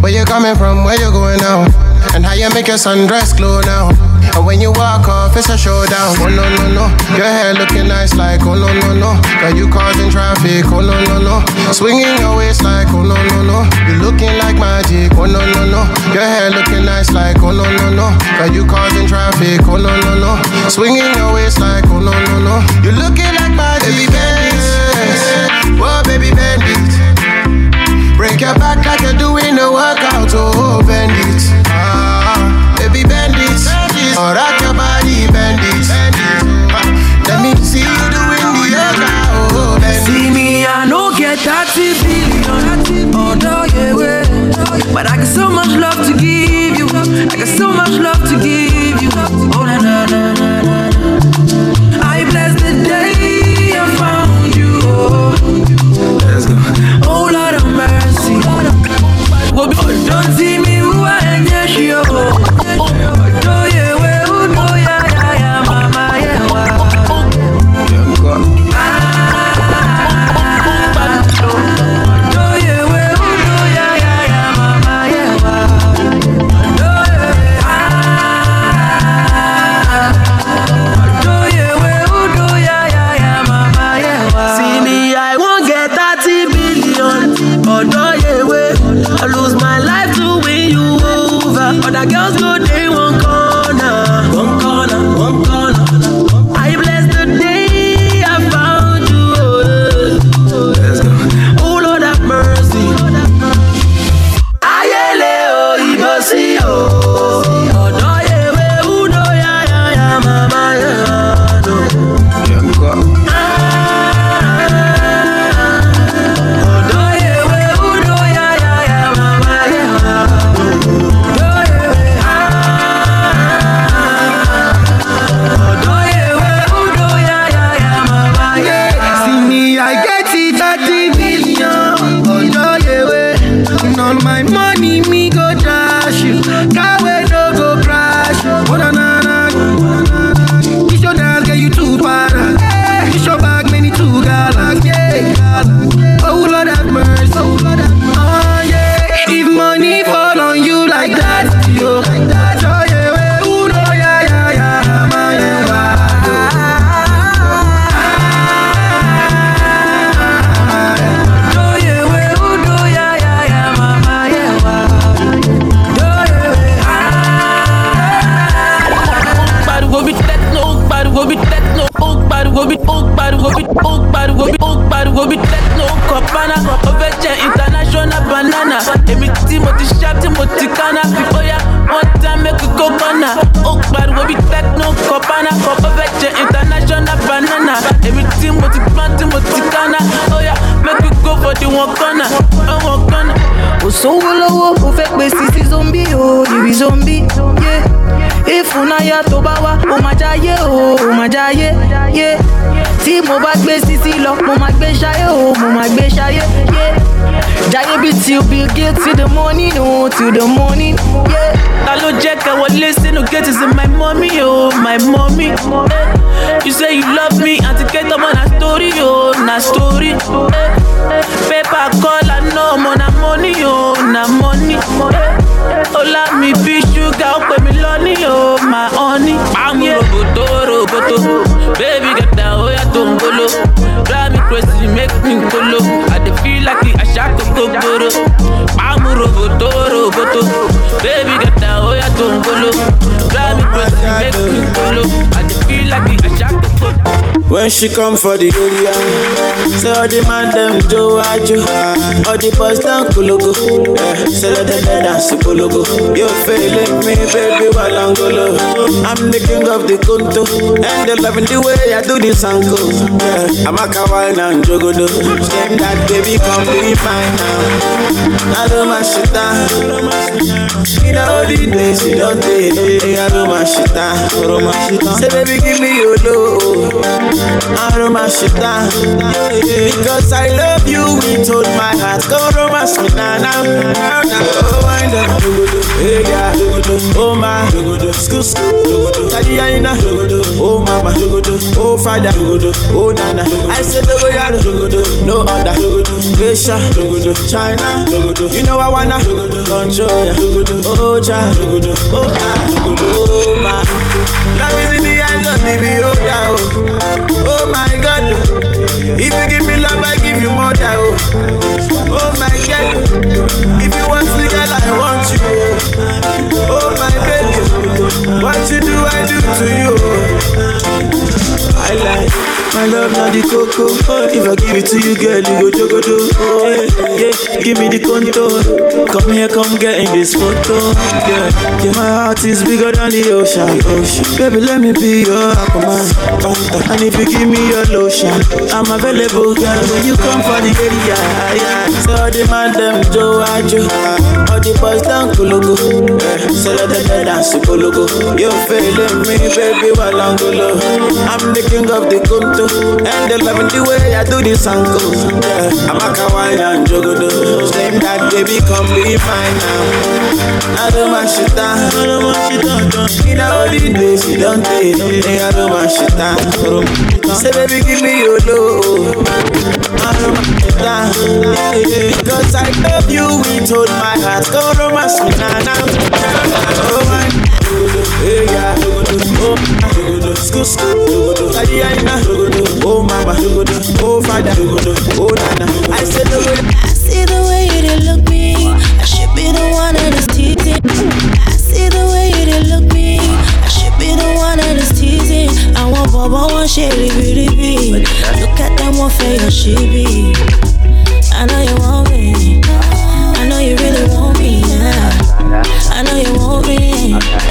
where you coming from, where you going now, and how you make your sundress glow now. And when you walk off, it's a showdown. Oh no no no, your hair looking nice like oh no no no. Got you causing traffic, oh no no no. Swinging your waist like oh no no no. You looking like magic, oh no no no. Your hair looking nice like oh no no no. Got you causing traffic, oh no no no. Swinging your waist like oh no no no. You looking like magic, baby bend it, oh baby bend it. Break your back like you're doing a workout, oh bend it. Or rock your body, bend it. Let me see you doing the yoga, oh bend See me, I no get 30 billion. Oh, no, yeah, way. But I got so much love to give you. I got so much love to give you. Oh, na, na, na, na, na. Gate is my mommy oh my mommy. You say you love me àti kẹ́tọ́ mọ́ na story oh na story. When she come for the area, say all the man them do ajo, all the boys down kulugu. Eh, say let them dance kulugu. You feeling me, baby, walangolo. I'm the king of the kunto, and they loving the way I do this angle. Yeah, I'm a kawaii and jogodo. Same that baby, come be mine now. I do my shit down. You know the days you don't take. I do my shit down. Say baby, give me your love. I romance shit down Because I love you with all my heart Go romance me now. Now now Oh wind up. Hey yeah Oh my School school Daddy Aina Oh mama. Oh father. Oh nana. I said way I No other. Asia. China. You know I wanna Control ya. Oh child Oh ah Oh my Love is in the oh. Oh my God, if you give me love, I give you more than oh. Oh my God, if you want me, girl, I want you. Oh my baby, what you do, I do to you. I like my love, not the cocoa. If I give it to you, girl, you go jogodo. Oh yeah, yeah, give me the contour. Come here, come get in this photo. Yeah, yeah, my heart is bigger than the ocean. ocean. Baby, let me be your aquaman. And if you give me your lotion, I'm available, girl. When you come for the area, yeah. So man them Joe Ajo, all the boys down Kulugu. Yeah. So let them dance Kulugu. You feeling me, baby, while I'm golo. I'm the king of the kunto, and they loving the way I do this. Yeah. I'm a kawaii and jogodo. Same that baby, come be mine now. I do my shit down, I do my shit down. In the days you don't take, I do my shit down. Say baby, give me your love. I do my shit down. Because I love you with all my heart. Go romance me now, now. Oh my. Hey, yeah. Oh, my. I know. Oh. Oh, father. Oh, nana. I the way. I see the way you look me. I should be the one that is teasing. I see the way I want Baba, one shady beauty be. Look at them, one for your she be. I know you want me. I know you really want me. Yeah. I know you want me. Ah.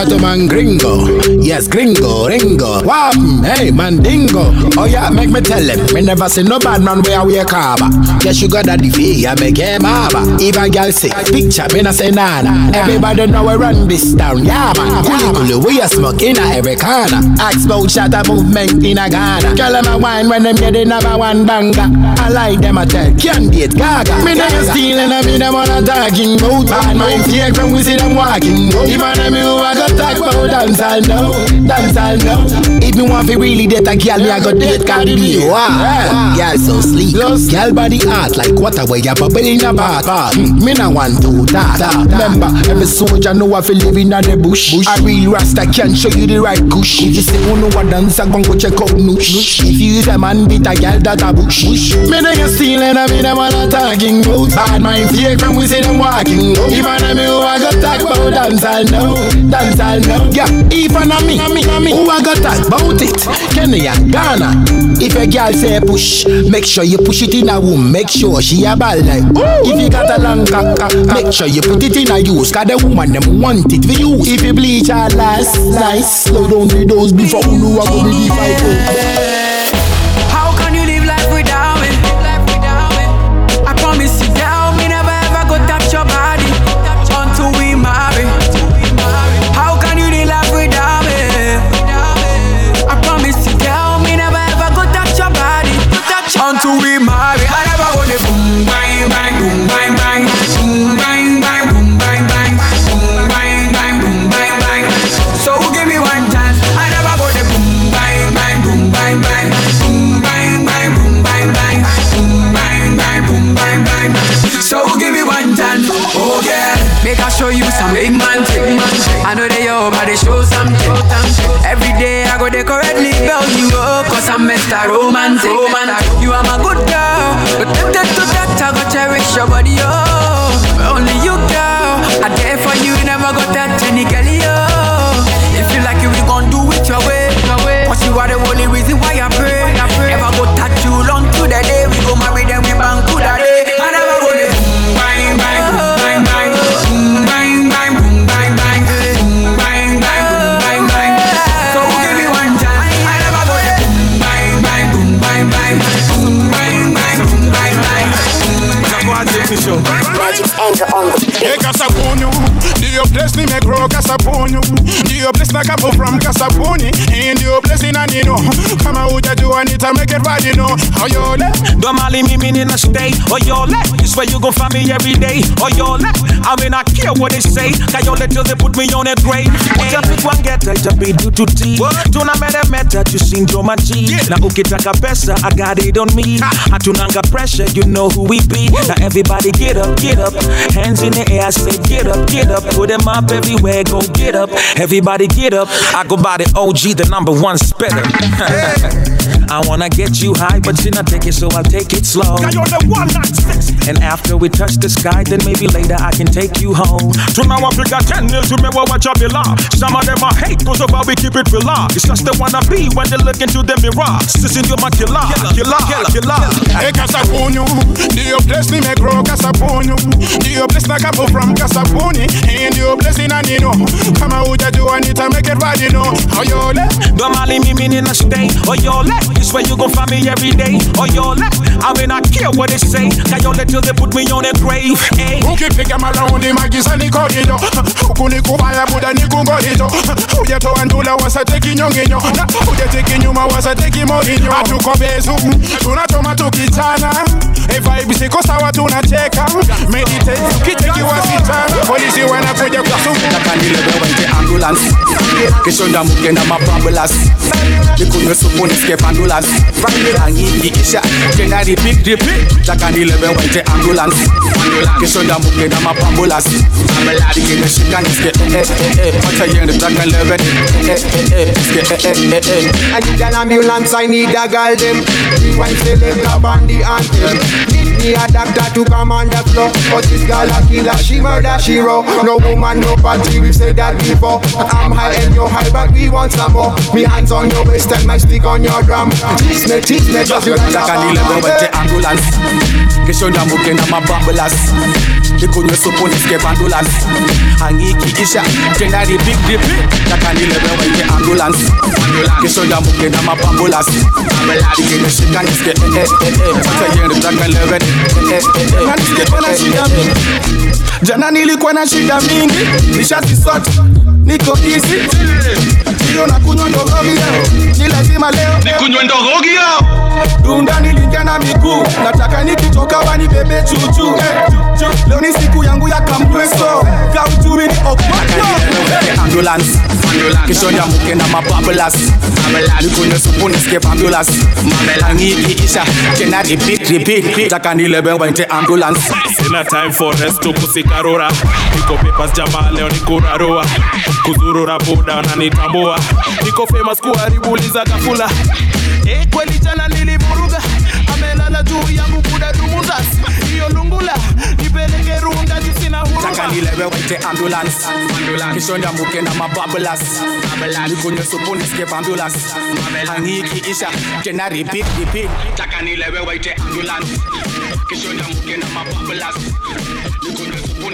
Shout out to man gringo. Yes, gringo, ringo. Wham, hey, mandingo. Oh yeah, make me tell him. Me never see no bad man where we a carver. Yes, you got that fee, I make him harbor. Even girl say, picture, me not say nana. Everybody know we run this town. Yeah, man. Kuli kuli, we a smoke in a every corner. Ask about shot a movement in a Ghana. Girl, them a wine when them get the number one banger. I like them a tell, can't date gaga. Me never stealing, I me them on a talking about. Bad mind fake when we see them walking. Even them who I got talk about dance I now, dance all now. If me want to really date a girl, me I go date Cardi B. Wow, girl so sleek, girl body hot like water where you bubble in your bath. Hmm, Me no want to that. Remember, every soldier know if you live in a the bush. A real rasta can show you the right kush. If you say you know what dance, I gon' go check out noosh. If you a man beat a girl that a bush. Me no get stealing, I mean them all a talking about. Bad mind fake when we see them walking. Even a me who I go talk about dance I know, dance I know. Yeah, even a me, me, me who I go talk about it. Kenny and Ghana. If a girl say push, make sure you push it in a womb. Make sure she a ball like. If you got a long cock, make sure you put it in a use. Cause the woman them want it for you. If you bleach her last, nice. Slow down the dose before you know I go be the Oh, let? Don't mali me mean in a stay or your left. This where you gon' find me every day oh, or your left. I mean I care what they say. Cause your till they put me on a grave. Hey. Just one get it to be due to tea. Tuna meta meta sing to my G. Na ukitaka pesa, I got it on me. Hatunanga pressure, you know who we be. Now everybody get up, get up. Hands in the air, I say get up, get up. Put them up everywhere, go get up. Everybody get up. I go by the OG, the number one spitter. I wanna get you high, but you not take it, so I'll take it slow. And after we touch the sky, then maybe later I can take you home. To now I a ten years, remember what you belong. Some of them I hate, cause of how we keep it real. It's just the wanna be when they look into the mirror. Sissing you my killer, killer, killer. killer. Hey, do your place ni me grow? Do your place na come from Casabuni? In your place in Anino, come out uja do Anita make it right, you know. How you let? Don't mali me mean in a stay oh, or your left. This where you gon' find me every day. Or your left. I mean I care what they say. Cause your till they put me on eh? a grave. Hey. ukipiga malaundi magisa nikodido ukunikubaya buda nikungodido ujetoandula wasateki nyonginyo na ujeteki nyuma wasateki morinyo hatuko bezu tunachoma tukitana vibe siko sawa tunacheka meditate. Ukiteki wasitana polisi wanakuja kusumbua Wente ambulance Kishonda mukenda mapambulas Nikunywe niscape ambulance. Angikikisha Tena repeat repeat. Takanilebe wente ambulance. Kishonda mukenda mapambulas Dikine shika niske eh eh eh Wata yende eh eh I need an ambulance, I need a girl them. Rewind selector on the anthem Need a doctor to come on the floor. But this girl a killer, she murder, she raw No woman, no party, we've said that before. I'm high and you're high, but we want some more. Me hands on your waist and my stick on your drum Tease me, tease me, just you like Takanilebe wente ambulance. Kishonda mukenda mapambulas Nikunywe supu niscape ambulance. Angikikisha Tena repeat repeat Takanilebe wente ambulance Kishonda mukenda mapambulas Dikine shika niske eh eh eh eh. Wata yende takanilebe eh eh eh eh Niske eh eh eh jana nilikuwa na shida mingi. Nishazisota niko busy, ndio nakunywa ndorogi leo, ni lazima leo. Nikunywe ndorogi leo. Dunda nilingia na miguu, nataka nikitoka wanibebe eh, chuchu. Leo ni siku yangu ya kampreso, vya uchumi ni okwato. Eh, ambulance, kesho na mababulas, nikunywe supu nisikie bambulas, angiki isha tena repeat repeat, nataka nilebe waite ambulance. Sina time for rest, tukusikarura, niko pepas jamaa leo nikurarua kuzurura buda wananitambua, niko famous kuharibuliza kafula. E, kweli jana nilivuruga. Amelala juu yangu buda dumuzasi hiyo lungula nipeleke runda juu sina huruma. Taka nilewe waite ambulance. Kisho niambuke na mababulas nikunywe supu nisikie hangiki isha tena repeat repeat. Taka nilewe waite ambulance. Kisho niambuke na mababulas nikunywe supu